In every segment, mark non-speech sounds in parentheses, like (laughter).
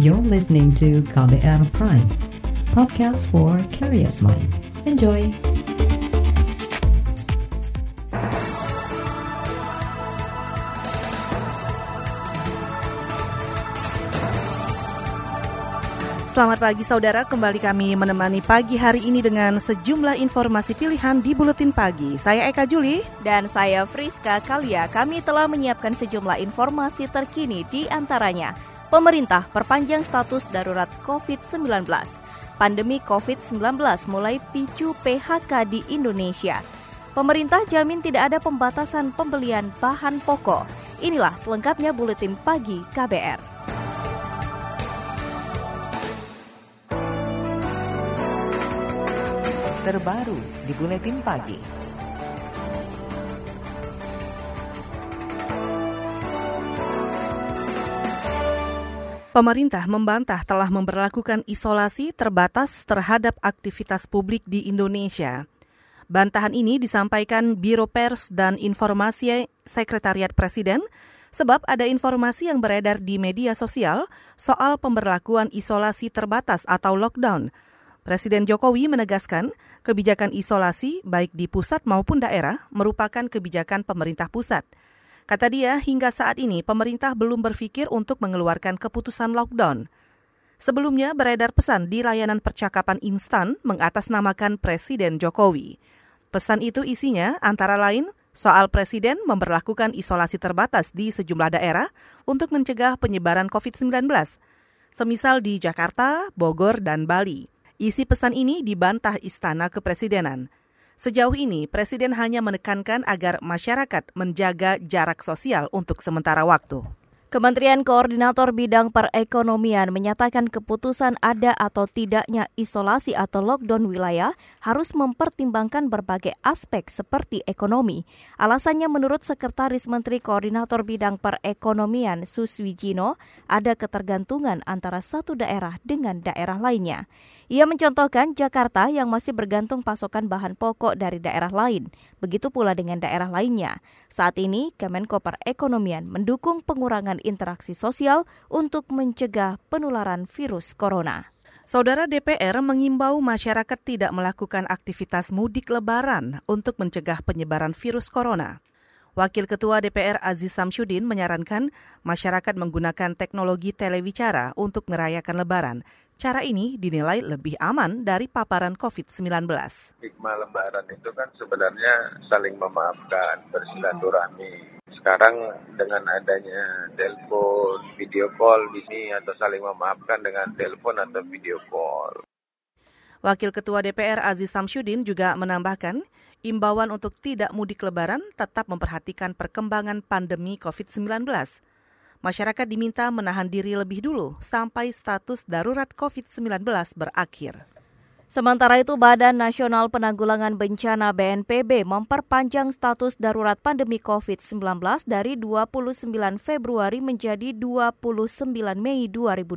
You're listening to KBR Prime, podcast for curious mind. Enjoy! Selamat pagi saudara, kembali kami menemani pagi hari ini dengan sejumlah informasi pilihan di Buletin Pagi. Saya Eka Juli. Dan saya Friska Kalia. Kami telah menyiapkan sejumlah informasi terkini di antaranya. Pemerintah perpanjang status darurat COVID-19. Pandemi COVID-19 mulai picu PHK di Indonesia. Pemerintah jamin tidak ada pembatasan pembelian bahan pokok. Inilah selengkapnya Buletin Pagi KBR. terbaru di Buletin Pagi. Pemerintah membantah telah memperlakukan isolasi terbatas terhadap aktivitas publik di Indonesia. Bantahan ini disampaikan Biro Pers dan Informasi Sekretariat Presiden sebab ada informasi yang beredar di media sosial soal pemberlakuan isolasi terbatas atau lockdown – Presiden Jokowi menegaskan kebijakan isolasi baik di pusat maupun daerah merupakan kebijakan pemerintah pusat. Kata dia, hingga saat ini pemerintah belum berpikir untuk mengeluarkan keputusan lockdown. Sebelumnya beredar pesan di layanan percakapan instan mengatasnamakan Presiden Jokowi. Pesan itu isinya antara lain soal Presiden memperlakukan isolasi terbatas di sejumlah daerah untuk mencegah penyebaran COVID-19, semisal di Jakarta, Bogor, dan Bali. Isi pesan ini dibantah Istana Kepresidenan. Sejauh ini, Presiden hanya menekankan agar masyarakat menjaga jarak sosial untuk sementara waktu. Kementerian Koordinator Bidang Perekonomian menyatakan keputusan ada atau tidaknya isolasi atau lockdown wilayah harus mempertimbangkan berbagai aspek seperti ekonomi. Alasannya menurut Sekretaris Menteri Koordinator Bidang Perekonomian Suswijino, ada ketergantungan antara satu daerah dengan daerah lainnya. Ia mencontohkan Jakarta yang masih bergantung pasokan bahan pokok dari daerah lain. Begitu pula dengan daerah lainnya. Saat ini, Kemenko Perekonomian mendukung pengurangan interaksi sosial untuk mencegah penularan virus corona. Saudara DPR mengimbau masyarakat tidak melakukan aktivitas mudik lebaran untuk mencegah penyebaran virus corona. Wakil Ketua DPR Aziz Samsudin menyarankan masyarakat menggunakan teknologi telewicara untuk merayakan lebaran. Cara ini dinilai lebih aman dari paparan COVID-19. Hikmah lebaran itu kan sebenarnya saling memaafkan, bersilaturahmi sekarang dengan adanya telepon, video call di sini atau saling memaafkan dengan telepon atau video call. Wakil Ketua DPR Aziz Samsudin juga menambahkan, imbauan untuk tidak mudik lebaran tetap memperhatikan perkembangan pandemi COVID-19. Masyarakat diminta menahan diri lebih dulu sampai status darurat COVID-19 berakhir. Sementara itu, Badan Nasional Penanggulangan Bencana BNPB memperpanjang status darurat pandemi COVID-19 dari 29 Februari menjadi 29 Mei 2020.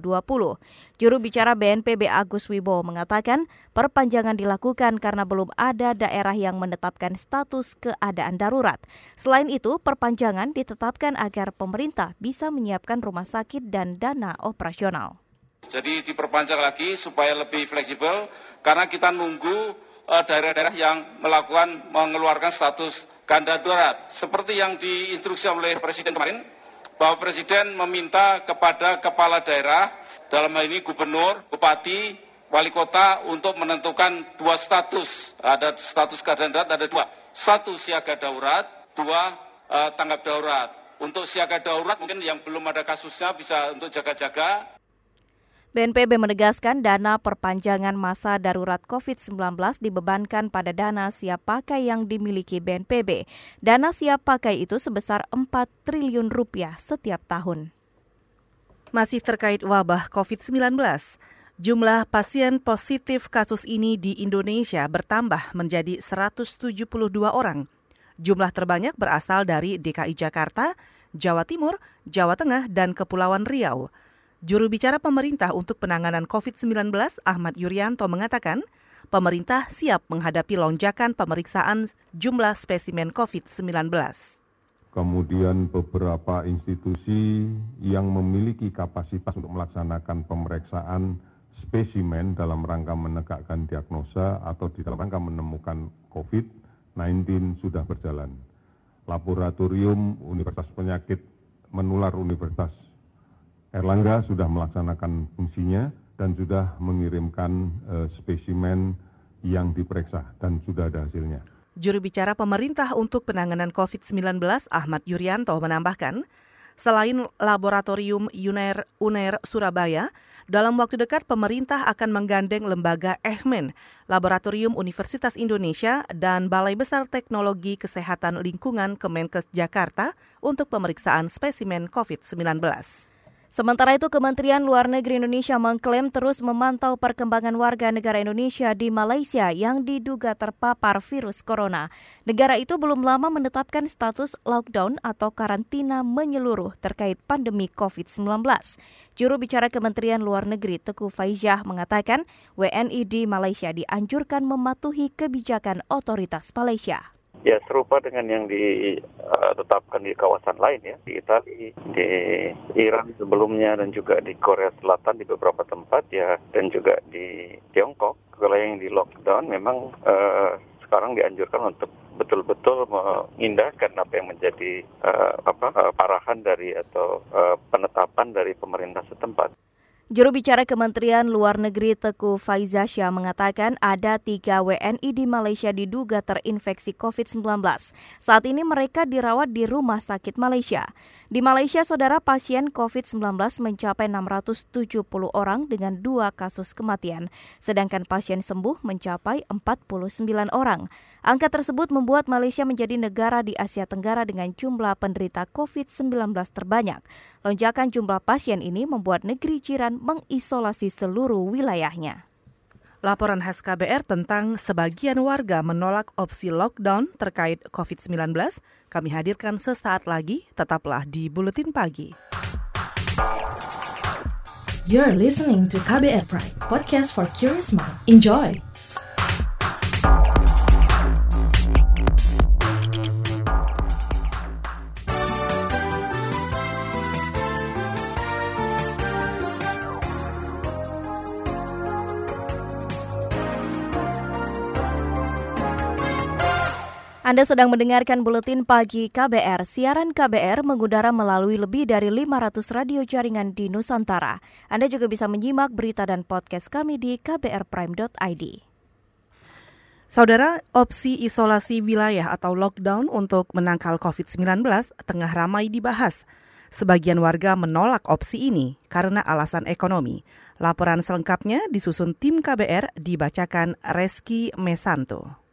Juru bicara BNPB Agus Wibowo mengatakan perpanjangan dilakukan karena belum ada daerah yang menetapkan status keadaan darurat. Selain itu, perpanjangan ditetapkan agar pemerintah bisa menyiapkan rumah sakit dan dana operasional. Jadi diperpanjang lagi supaya lebih fleksibel karena kita nunggu eh, daerah-daerah yang melakukan mengeluarkan status ganda darurat. Seperti yang diinstruksi oleh Presiden kemarin, bahwa Presiden meminta kepada kepala daerah, dalam hal ini gubernur, bupati, wali kota untuk menentukan dua status. Ada status keadaan darurat, ada dua. Satu siaga darurat, dua uh, tanggap darurat. Untuk siaga darurat mungkin yang belum ada kasusnya bisa untuk jaga-jaga. BNPB menegaskan dana perpanjangan masa darurat COVID-19 dibebankan pada dana siap pakai yang dimiliki BNPB. Dana siap pakai itu sebesar 4 triliun rupiah setiap tahun. Masih terkait wabah COVID-19, jumlah pasien positif kasus ini di Indonesia bertambah menjadi 172 orang. Jumlah terbanyak berasal dari DKI Jakarta, Jawa Timur, Jawa Tengah, dan Kepulauan Riau. Juru bicara pemerintah untuk penanganan COVID-19 Ahmad Yuryanto mengatakan, pemerintah siap menghadapi lonjakan pemeriksaan jumlah spesimen COVID-19. kemudian beberapa institusi yang memiliki kapasitas untuk melaksanakan pemeriksaan spesimen dalam rangka menegakkan diagnosa atau di dalam rangka menemukan COVID-19 sudah berjalan. Laboratorium Universitas Penyakit Menular Universitas Erlangga sudah melaksanakan fungsinya dan sudah mengirimkan uh, spesimen yang diperiksa dan sudah ada hasilnya. Juru bicara pemerintah untuk penanganan COVID-19 Ahmad Yuryanto menambahkan, selain laboratorium UNER, UNER Surabaya, dalam waktu dekat pemerintah akan menggandeng lembaga EHMEN, Laboratorium Universitas Indonesia, dan Balai Besar Teknologi Kesehatan Lingkungan Kemenkes Jakarta untuk pemeriksaan spesimen COVID-19. Sementara itu, Kementerian Luar Negeri Indonesia mengklaim terus memantau perkembangan warga negara Indonesia di Malaysia yang diduga terpapar virus corona. Negara itu belum lama menetapkan status lockdown atau karantina menyeluruh terkait pandemi COVID-19. Juru bicara Kementerian Luar Negeri Teguh Faizah mengatakan WNI di Malaysia dianjurkan mematuhi kebijakan otoritas Malaysia. Ya serupa dengan yang ditetapkan di kawasan lain ya di Italia, di Iran sebelumnya dan juga di Korea Selatan di beberapa tempat ya dan juga di Tiongkok. Kalau yang di lockdown memang uh, sekarang dianjurkan untuk betul-betul mengindahkan apa yang menjadi uh, apa uh, parahan dari atau uh, penetapan dari pemerintah setempat. Juru bicara Kementerian Luar Negeri Teku Faizasya mengatakan ada tiga WNI di Malaysia diduga terinfeksi COVID-19. Saat ini mereka dirawat di Rumah Sakit Malaysia. Di Malaysia, saudara pasien COVID-19 mencapai 670 orang dengan dua kasus kematian, sedangkan pasien sembuh mencapai 49 orang. Angka tersebut membuat Malaysia menjadi negara di Asia Tenggara dengan jumlah penderita COVID-19 terbanyak. Lonjakan jumlah pasien ini membuat negeri jiran mengisolasi seluruh wilayahnya. Laporan khas KBR tentang sebagian warga menolak opsi lockdown terkait COVID-19 kami hadirkan sesaat lagi, tetaplah di Buletin Pagi. You're listening to KBR Pride, podcast for curious mind. Enjoy! Anda sedang mendengarkan buletin pagi KBR. Siaran KBR mengudara melalui lebih dari 500 radio jaringan di Nusantara. Anda juga bisa menyimak berita dan podcast kami di kbrprime.id. Saudara, opsi isolasi wilayah atau lockdown untuk menangkal COVID-19 tengah ramai dibahas. Sebagian warga menolak opsi ini karena alasan ekonomi. Laporan selengkapnya disusun tim KBR dibacakan Reski Mesanto.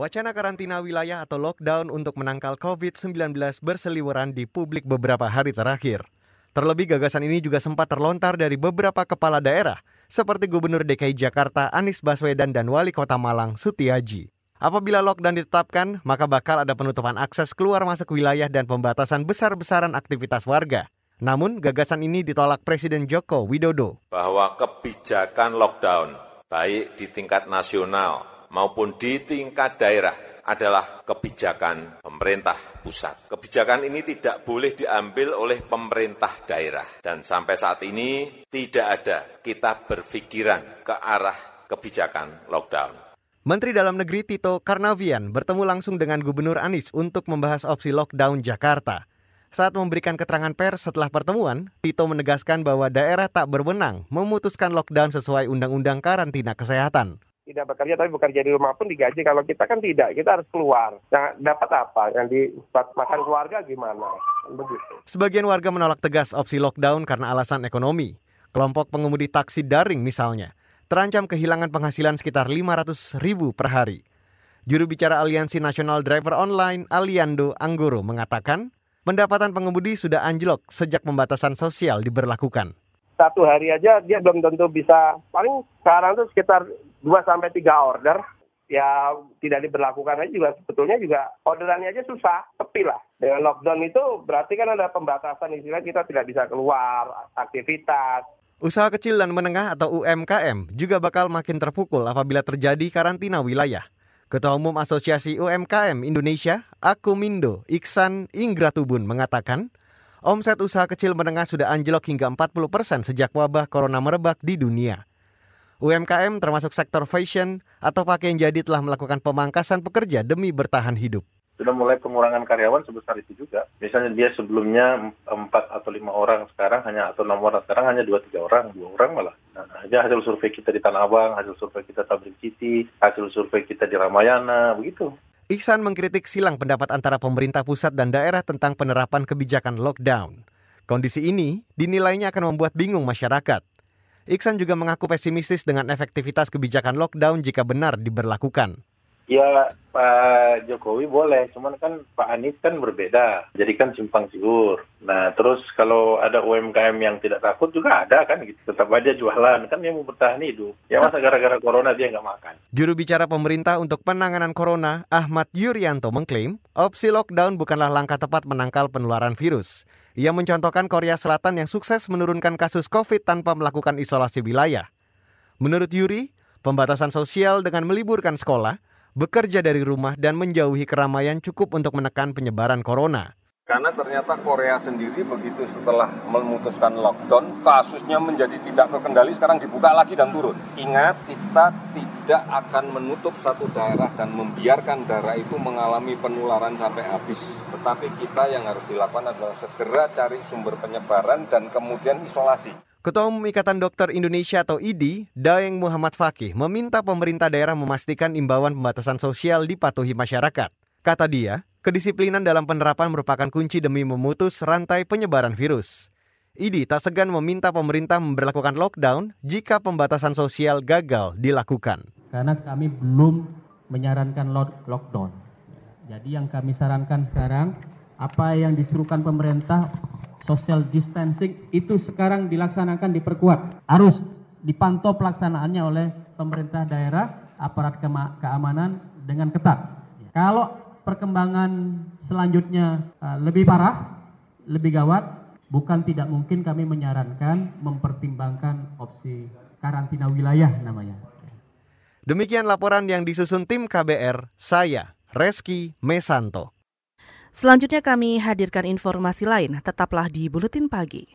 Wacana karantina wilayah atau lockdown untuk menangkal COVID-19 berseliweran di publik beberapa hari terakhir. Terlebih gagasan ini juga sempat terlontar dari beberapa kepala daerah, seperti Gubernur DKI Jakarta Anies Baswedan dan Wali Kota Malang Sutiaji. Apabila lockdown ditetapkan, maka bakal ada penutupan akses keluar masuk wilayah dan pembatasan besar-besaran aktivitas warga. Namun, gagasan ini ditolak Presiden Joko Widodo. Bahwa kebijakan lockdown, baik di tingkat nasional maupun di tingkat daerah adalah kebijakan pemerintah pusat. Kebijakan ini tidak boleh diambil oleh pemerintah daerah dan sampai saat ini tidak ada kita berpikiran ke arah kebijakan lockdown. Menteri Dalam Negeri Tito Karnavian bertemu langsung dengan Gubernur Anies untuk membahas opsi lockdown Jakarta. Saat memberikan keterangan pers setelah pertemuan, Tito menegaskan bahwa daerah tak berwenang memutuskan lockdown sesuai Undang-Undang Karantina Kesehatan tidak bekerja tapi bekerja di rumah pun digaji. Kalau kita kan tidak, kita harus keluar. Nah, dapat apa? Yang di makan keluarga gimana? Begitu. Sebagian warga menolak tegas opsi lockdown karena alasan ekonomi. Kelompok pengemudi taksi daring misalnya, terancam kehilangan penghasilan sekitar 500 ribu per hari. Juru bicara Aliansi Nasional Driver Online, Aliando Anggoro, mengatakan pendapatan pengemudi sudah anjlok sejak pembatasan sosial diberlakukan satu hari aja dia belum tentu bisa paling sekarang tuh sekitar 2 sampai 3 order ya tidak diberlakukan aja juga sebetulnya juga orderannya aja susah, tepi lah. Dengan lockdown itu berarti kan ada pembatasan istilah kita tidak bisa keluar, aktivitas. Usaha kecil dan menengah atau UMKM juga bakal makin terpukul apabila terjadi karantina wilayah. Ketua Umum Asosiasi UMKM Indonesia, Akumindo, Iksan Ingratubun mengatakan, omset usaha kecil menengah sudah anjlok hingga 40 persen sejak wabah corona merebak di dunia. UMKM termasuk sektor fashion atau pakaian jadi telah melakukan pemangkasan pekerja demi bertahan hidup sudah mulai pengurangan karyawan sebesar itu juga. Misalnya dia sebelumnya empat atau lima orang, sekarang hanya atau enam orang, sekarang hanya dua tiga orang, dua orang malah. Nah, aja hasil survei kita di Tanah Abang, hasil survei kita Tabrik City, hasil survei kita di Ramayana, begitu. Iksan mengkritik silang pendapat antara pemerintah pusat dan daerah tentang penerapan kebijakan lockdown. Kondisi ini dinilainya akan membuat bingung masyarakat. Iksan juga mengaku pesimistis dengan efektivitas kebijakan lockdown jika benar diberlakukan. Ya Pak Jokowi boleh, cuman kan Pak Anies kan berbeda, jadi kan simpang siur. Nah terus kalau ada UMKM yang tidak takut juga ada kan gitu, tetap aja jualan, kan dia mau bertahan hidup. Ya masa gara-gara corona dia nggak makan. Juru bicara pemerintah untuk penanganan corona, Ahmad Yuryanto mengklaim, opsi lockdown bukanlah langkah tepat menangkal penularan virus. Ia mencontohkan Korea Selatan yang sukses menurunkan kasus COVID tanpa melakukan isolasi wilayah. Menurut Yuri, pembatasan sosial dengan meliburkan sekolah bekerja dari rumah dan menjauhi keramaian cukup untuk menekan penyebaran corona. Karena ternyata Korea sendiri begitu setelah memutuskan lockdown, kasusnya menjadi tidak terkendali, sekarang dibuka lagi dan turun. Ingat, kita tidak akan menutup satu daerah dan membiarkan daerah itu mengalami penularan sampai habis. Tetapi kita yang harus dilakukan adalah segera cari sumber penyebaran dan kemudian isolasi. Ketua Umum Ikatan Dokter Indonesia atau IDI, Daeng Muhammad Fakih, meminta pemerintah daerah memastikan imbauan pembatasan sosial dipatuhi masyarakat. Kata dia, kedisiplinan dalam penerapan merupakan kunci demi memutus rantai penyebaran virus. IDI tak segan meminta pemerintah memperlakukan lockdown jika pembatasan sosial gagal dilakukan. Karena kami belum menyarankan lockdown. Jadi yang kami sarankan sekarang, apa yang disuruhkan pemerintah social distancing itu sekarang dilaksanakan diperkuat. Harus dipantau pelaksanaannya oleh pemerintah daerah, aparat keamanan dengan ketat. Kalau perkembangan selanjutnya uh, lebih parah, lebih gawat, bukan tidak mungkin kami menyarankan mempertimbangkan opsi karantina wilayah namanya. Demikian laporan yang disusun tim KBR, saya Reski Mesanto. Selanjutnya kami hadirkan informasi lain, tetaplah di Buletin Pagi.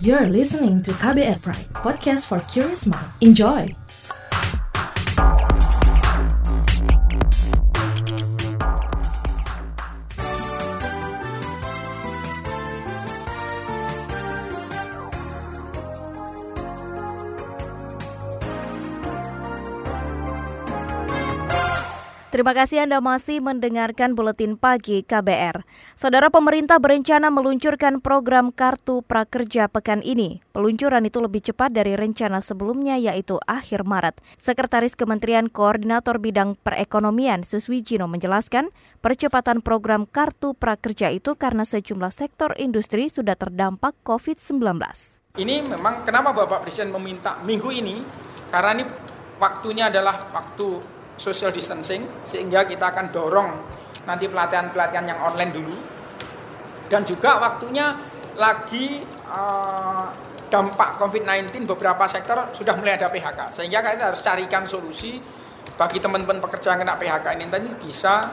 You're listening to KBR Pride, podcast for curious mind. Enjoy! Terima kasih Anda masih mendengarkan Buletin Pagi KBR. Saudara pemerintah berencana meluncurkan program Kartu Prakerja pekan ini. Peluncuran itu lebih cepat dari rencana sebelumnya yaitu akhir Maret. Sekretaris Kementerian Koordinator Bidang Perekonomian Suswi Jino menjelaskan, percepatan program Kartu Prakerja itu karena sejumlah sektor industri sudah terdampak COVID-19. Ini memang kenapa Bapak Presiden meminta minggu ini? Karena ini waktunya adalah waktu social distancing sehingga kita akan dorong nanti pelatihan-pelatihan yang online dulu dan juga waktunya lagi uh, dampak COVID-19 beberapa sektor sudah mulai ada PHK sehingga kita harus carikan solusi bagi teman-teman pekerja yang kena PHK ini tadi bisa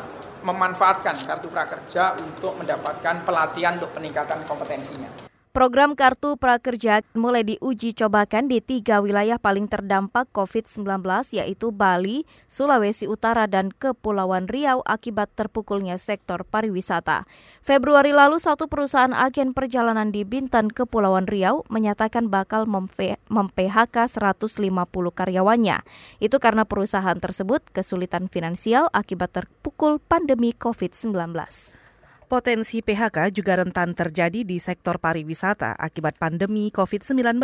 memanfaatkan kartu prakerja untuk mendapatkan pelatihan untuk peningkatan kompetensinya. Program Kartu Prakerja mulai diuji cobakan di tiga wilayah paling terdampak COVID-19 yaitu Bali, Sulawesi Utara, dan Kepulauan Riau akibat terpukulnya sektor pariwisata. Februari lalu satu perusahaan agen perjalanan di Bintan, Kepulauan Riau menyatakan bakal mem-PHK 150 karyawannya. Itu karena perusahaan tersebut kesulitan finansial akibat terpukul pandemi COVID-19. Potensi PHK juga rentan terjadi di sektor pariwisata akibat pandemi COVID-19.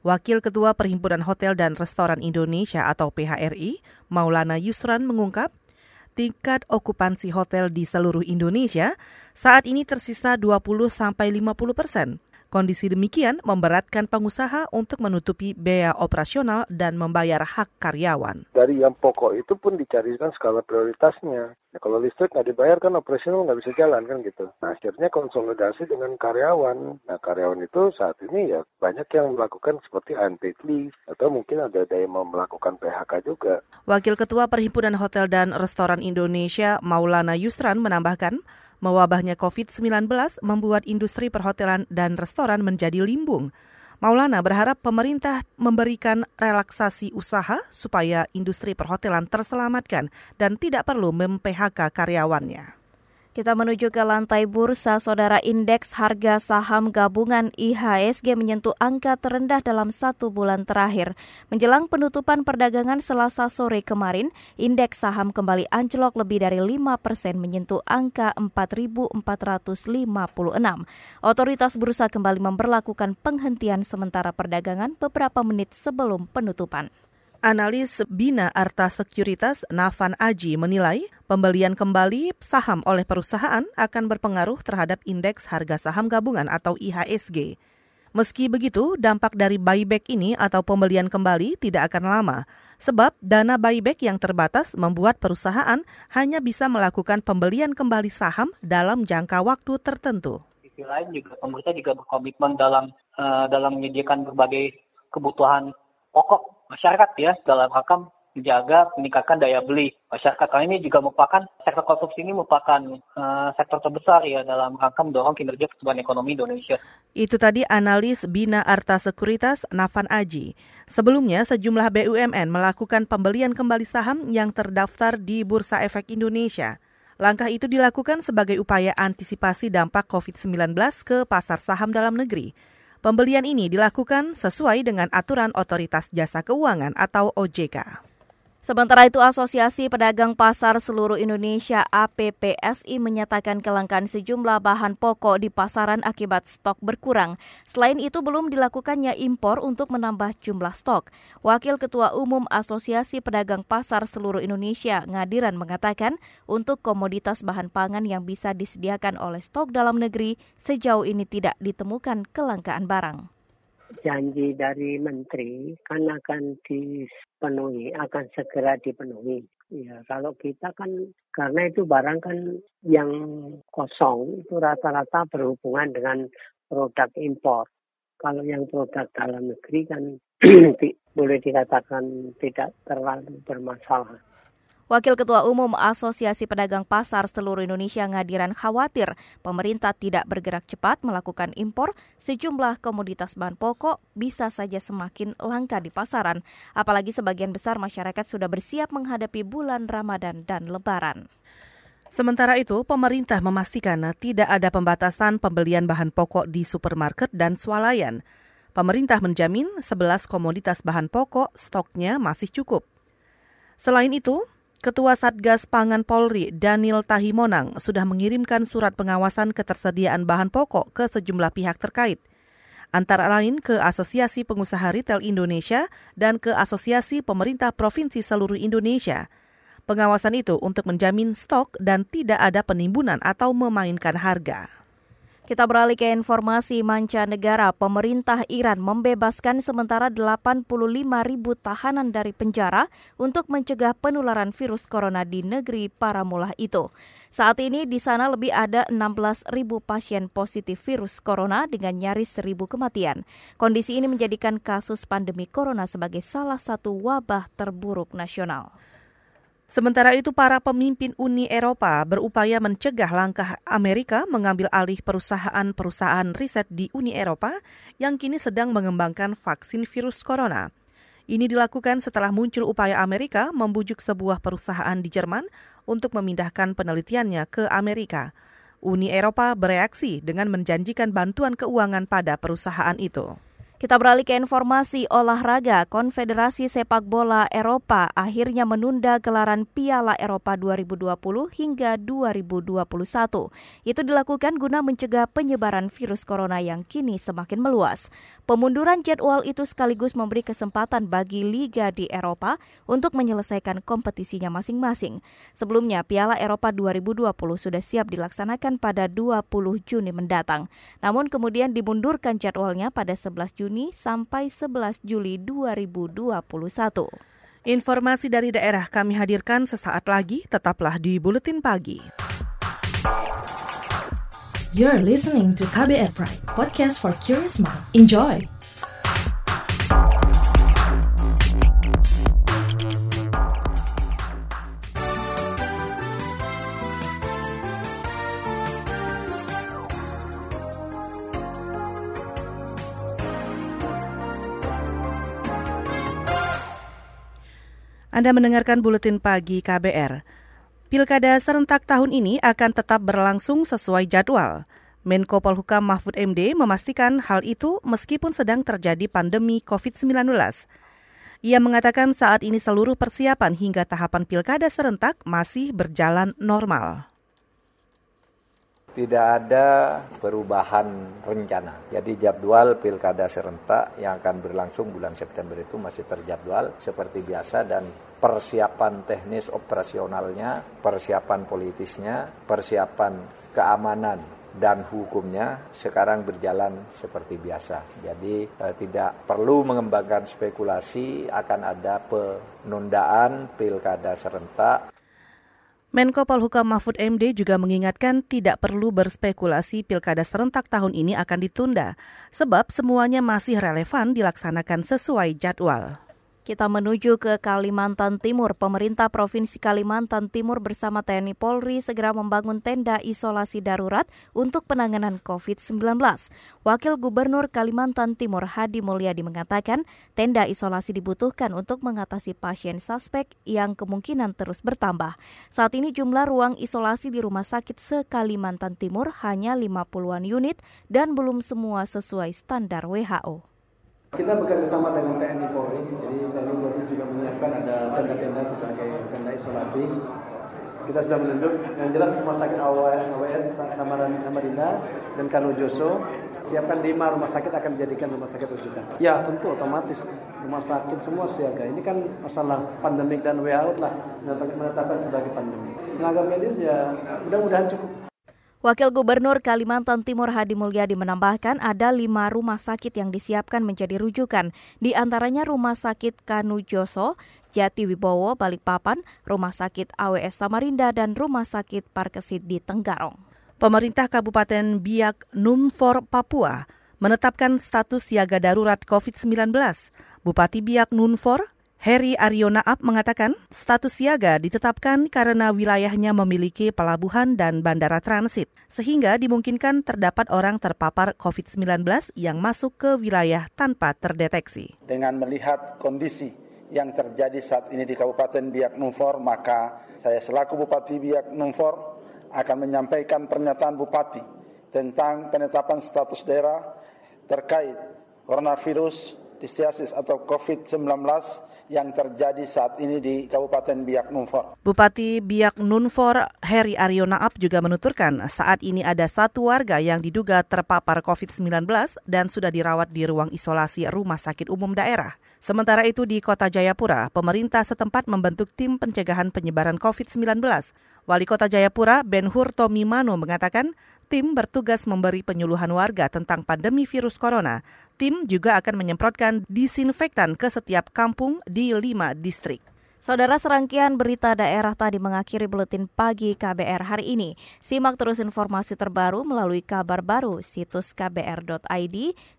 Wakil Ketua Perhimpunan Hotel dan Restoran Indonesia atau PHRI, Maulana Yusran mengungkap, tingkat okupansi hotel di seluruh Indonesia saat ini tersisa 20 sampai 50 persen. Kondisi demikian memberatkan pengusaha untuk menutupi biaya operasional dan membayar hak karyawan. Dari yang pokok itu pun dicarikan skala prioritasnya. Ya, kalau listrik nggak dibayar kan operasional nggak bisa jalan kan gitu. Nah akhirnya konsolidasi dengan karyawan. Nah karyawan itu saat ini ya banyak yang melakukan seperti unpaid leave atau mungkin ada ada yang mau melakukan PHK juga. Wakil Ketua Perhimpunan Hotel dan Restoran Indonesia Maulana Yusran menambahkan, Mewabahnya COVID-19 membuat industri perhotelan dan restoran menjadi limbung. Maulana berharap pemerintah memberikan relaksasi usaha supaya industri perhotelan terselamatkan dan tidak perlu mem-PHK karyawannya. Kita menuju ke lantai bursa, saudara indeks harga saham gabungan IHSG menyentuh angka terendah dalam satu bulan terakhir. Menjelang penutupan perdagangan selasa sore kemarin, indeks saham kembali anjlok lebih dari 5 persen menyentuh angka 4.456. Otoritas bursa kembali memperlakukan penghentian sementara perdagangan beberapa menit sebelum penutupan. Analis Bina Arta Sekuritas Nafan Aji menilai pembelian kembali saham oleh perusahaan akan berpengaruh terhadap indeks harga saham gabungan atau IHSG. Meski begitu, dampak dari buyback ini atau pembelian kembali tidak akan lama, sebab dana buyback yang terbatas membuat perusahaan hanya bisa melakukan pembelian kembali saham dalam jangka waktu tertentu. Di lain juga pemerintah juga berkomitmen dalam uh, dalam menyediakan berbagai kebutuhan pokok masyarakat ya dalam rangka menjaga meningkatkan daya beli masyarakat. Karena ini juga merupakan sektor konsumsi ini merupakan uh, sektor terbesar ya dalam rangka mendorong kinerja pertumbuhan ekonomi Indonesia. Itu tadi analis Bina Arta Sekuritas Nafan Aji. Sebelumnya sejumlah BUMN melakukan pembelian kembali saham yang terdaftar di Bursa Efek Indonesia. Langkah itu dilakukan sebagai upaya antisipasi dampak COVID-19 ke pasar saham dalam negeri. Pembelian ini dilakukan sesuai dengan aturan Otoritas Jasa Keuangan atau OJK. Sementara itu, Asosiasi Pedagang Pasar Seluruh Indonesia APPSI menyatakan kelangkaan sejumlah bahan pokok di pasaran akibat stok berkurang. Selain itu, belum dilakukannya impor untuk menambah jumlah stok. Wakil Ketua Umum Asosiasi Pedagang Pasar Seluruh Indonesia, Ngadiran, mengatakan untuk komoditas bahan pangan yang bisa disediakan oleh stok dalam negeri, sejauh ini tidak ditemukan kelangkaan barang janji dari menteri kan akan dipenuhi, akan segera dipenuhi. Ya, kalau kita kan karena itu barang kan yang kosong itu rata-rata berhubungan dengan produk impor. Kalau yang produk dalam negeri kan (clears throat) boleh dikatakan tidak terlalu bermasalah. Wakil Ketua Umum Asosiasi Pedagang Pasar seluruh Indonesia Ngadiran khawatir pemerintah tidak bergerak cepat melakukan impor sejumlah komoditas bahan pokok bisa saja semakin langka di pasaran, apalagi sebagian besar masyarakat sudah bersiap menghadapi bulan Ramadan dan Lebaran. Sementara itu, pemerintah memastikan tidak ada pembatasan pembelian bahan pokok di supermarket dan swalayan. Pemerintah menjamin 11 komoditas bahan pokok stoknya masih cukup. Selain itu, Ketua Satgas Pangan Polri Daniel Tahimonang sudah mengirimkan surat pengawasan ketersediaan bahan pokok ke sejumlah pihak terkait, antara lain ke Asosiasi Pengusaha Retail Indonesia dan ke Asosiasi Pemerintah Provinsi seluruh Indonesia. Pengawasan itu untuk menjamin stok dan tidak ada penimbunan atau memainkan harga. Kita beralih ke informasi mancanegara. Pemerintah Iran membebaskan sementara 85 ribu tahanan dari penjara untuk mencegah penularan virus corona di negeri para mulah itu. Saat ini di sana lebih ada 16 ribu pasien positif virus corona dengan nyaris seribu kematian. Kondisi ini menjadikan kasus pandemi corona sebagai salah satu wabah terburuk nasional. Sementara itu, para pemimpin Uni Eropa berupaya mencegah langkah Amerika mengambil alih perusahaan-perusahaan riset di Uni Eropa yang kini sedang mengembangkan vaksin virus corona. Ini dilakukan setelah muncul upaya Amerika membujuk sebuah perusahaan di Jerman untuk memindahkan penelitiannya ke Amerika. Uni Eropa bereaksi dengan menjanjikan bantuan keuangan pada perusahaan itu. Kita beralih ke informasi olahraga. Konfederasi Sepak Bola Eropa akhirnya menunda gelaran Piala Eropa 2020 hingga 2021. Itu dilakukan guna mencegah penyebaran virus corona yang kini semakin meluas. Pemunduran jadwal itu sekaligus memberi kesempatan bagi liga di Eropa untuk menyelesaikan kompetisinya masing-masing. Sebelumnya, Piala Eropa 2020 sudah siap dilaksanakan pada 20 Juni mendatang. Namun kemudian dimundurkan jadwalnya pada 11 Juni Juni sampai 11 Juli 2021. Informasi dari daerah kami hadirkan sesaat lagi, tetaplah di Buletin Pagi. You're listening to KBR Pride, podcast for curious mind. Enjoy! Anda mendengarkan buletin pagi KBR. Pilkada serentak tahun ini akan tetap berlangsung sesuai jadwal. Menko Polhukam Mahfud MD memastikan hal itu meskipun sedang terjadi pandemi COVID-19. Ia mengatakan saat ini seluruh persiapan hingga tahapan pilkada serentak masih berjalan normal tidak ada perubahan rencana. Jadi jadwal pilkada serentak yang akan berlangsung bulan September itu masih terjadwal seperti biasa dan persiapan teknis operasionalnya, persiapan politisnya, persiapan keamanan dan hukumnya sekarang berjalan seperti biasa. Jadi eh, tidak perlu mengembangkan spekulasi akan ada penundaan pilkada serentak Menko Polhukam Mahfud MD juga mengingatkan tidak perlu berspekulasi pilkada serentak tahun ini akan ditunda, sebab semuanya masih relevan dilaksanakan sesuai jadwal. Kita menuju ke Kalimantan Timur. Pemerintah Provinsi Kalimantan Timur bersama TNI Polri segera membangun tenda isolasi darurat untuk penanganan COVID-19. Wakil Gubernur Kalimantan Timur Hadi Mulyadi mengatakan tenda isolasi dibutuhkan untuk mengatasi pasien suspek yang kemungkinan terus bertambah. Saat ini jumlah ruang isolasi di rumah sakit se-Kalimantan Timur hanya 50-an unit dan belum semua sesuai standar WHO. Kita bekerja sama dengan TNI Polri, menyiapkan ada tenda-tenda sebagai tenda isolasi. Kita sudah menunjuk, yang jelas rumah sakit AWS Samarinda dan Kanujoso siapkan lima rumah sakit akan dijadikan rumah sakit rujukan. Ya tentu otomatis rumah sakit semua siaga. Ini kan masalah pandemik dan WHO telah menetapkan sebagai pandemi. Tenaga medis ya mudah-mudahan cukup. Wakil Gubernur Kalimantan Timur Hadi Mulyadi menambahkan ada lima rumah sakit yang disiapkan menjadi rujukan, di antaranya Rumah Sakit Kanu Joso, Jati Wibowo, Balikpapan, Rumah Sakit AWS Samarinda, dan Rumah Sakit Parkesit di Tenggarong. Pemerintah Kabupaten Biak Numfor, Papua menetapkan status siaga darurat COVID-19. Bupati Biak Numfor, Heri Aryo Naab mengatakan status siaga ditetapkan karena wilayahnya memiliki pelabuhan dan bandara transit, sehingga dimungkinkan terdapat orang terpapar COVID-19 yang masuk ke wilayah tanpa terdeteksi. Dengan melihat kondisi yang terjadi saat ini di Kabupaten Biak Numfor, maka saya selaku Bupati Biak Numfor akan menyampaikan pernyataan Bupati tentang penetapan status daerah terkait coronavirus distiasis atau COVID-19 yang terjadi saat ini di Kabupaten Biak Numfor. Bupati Biak Numfor Heri Aryo Naap juga menuturkan saat ini ada satu warga yang diduga terpapar COVID-19 dan sudah dirawat di ruang isolasi Rumah Sakit Umum Daerah. Sementara itu di Kota Jayapura, pemerintah setempat membentuk tim pencegahan penyebaran COVID-19. Wali Kota Jayapura, Ben Hur Tomimano mengatakan tim bertugas memberi penyuluhan warga tentang pandemi virus corona. Tim juga akan menyemprotkan disinfektan ke setiap kampung di lima distrik. Saudara serangkaian berita daerah tadi mengakhiri buletin pagi KBR hari ini. Simak terus informasi terbaru melalui kabar baru situs kbr.id,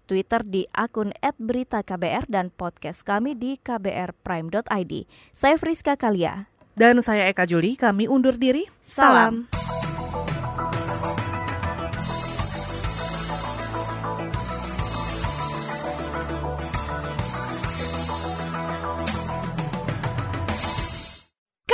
Twitter di akun @beritaKBR dan podcast kami di kbrprime.id. Saya Friska Kalia. Dan saya Eka Juli, kami undur diri. Salam. Salam.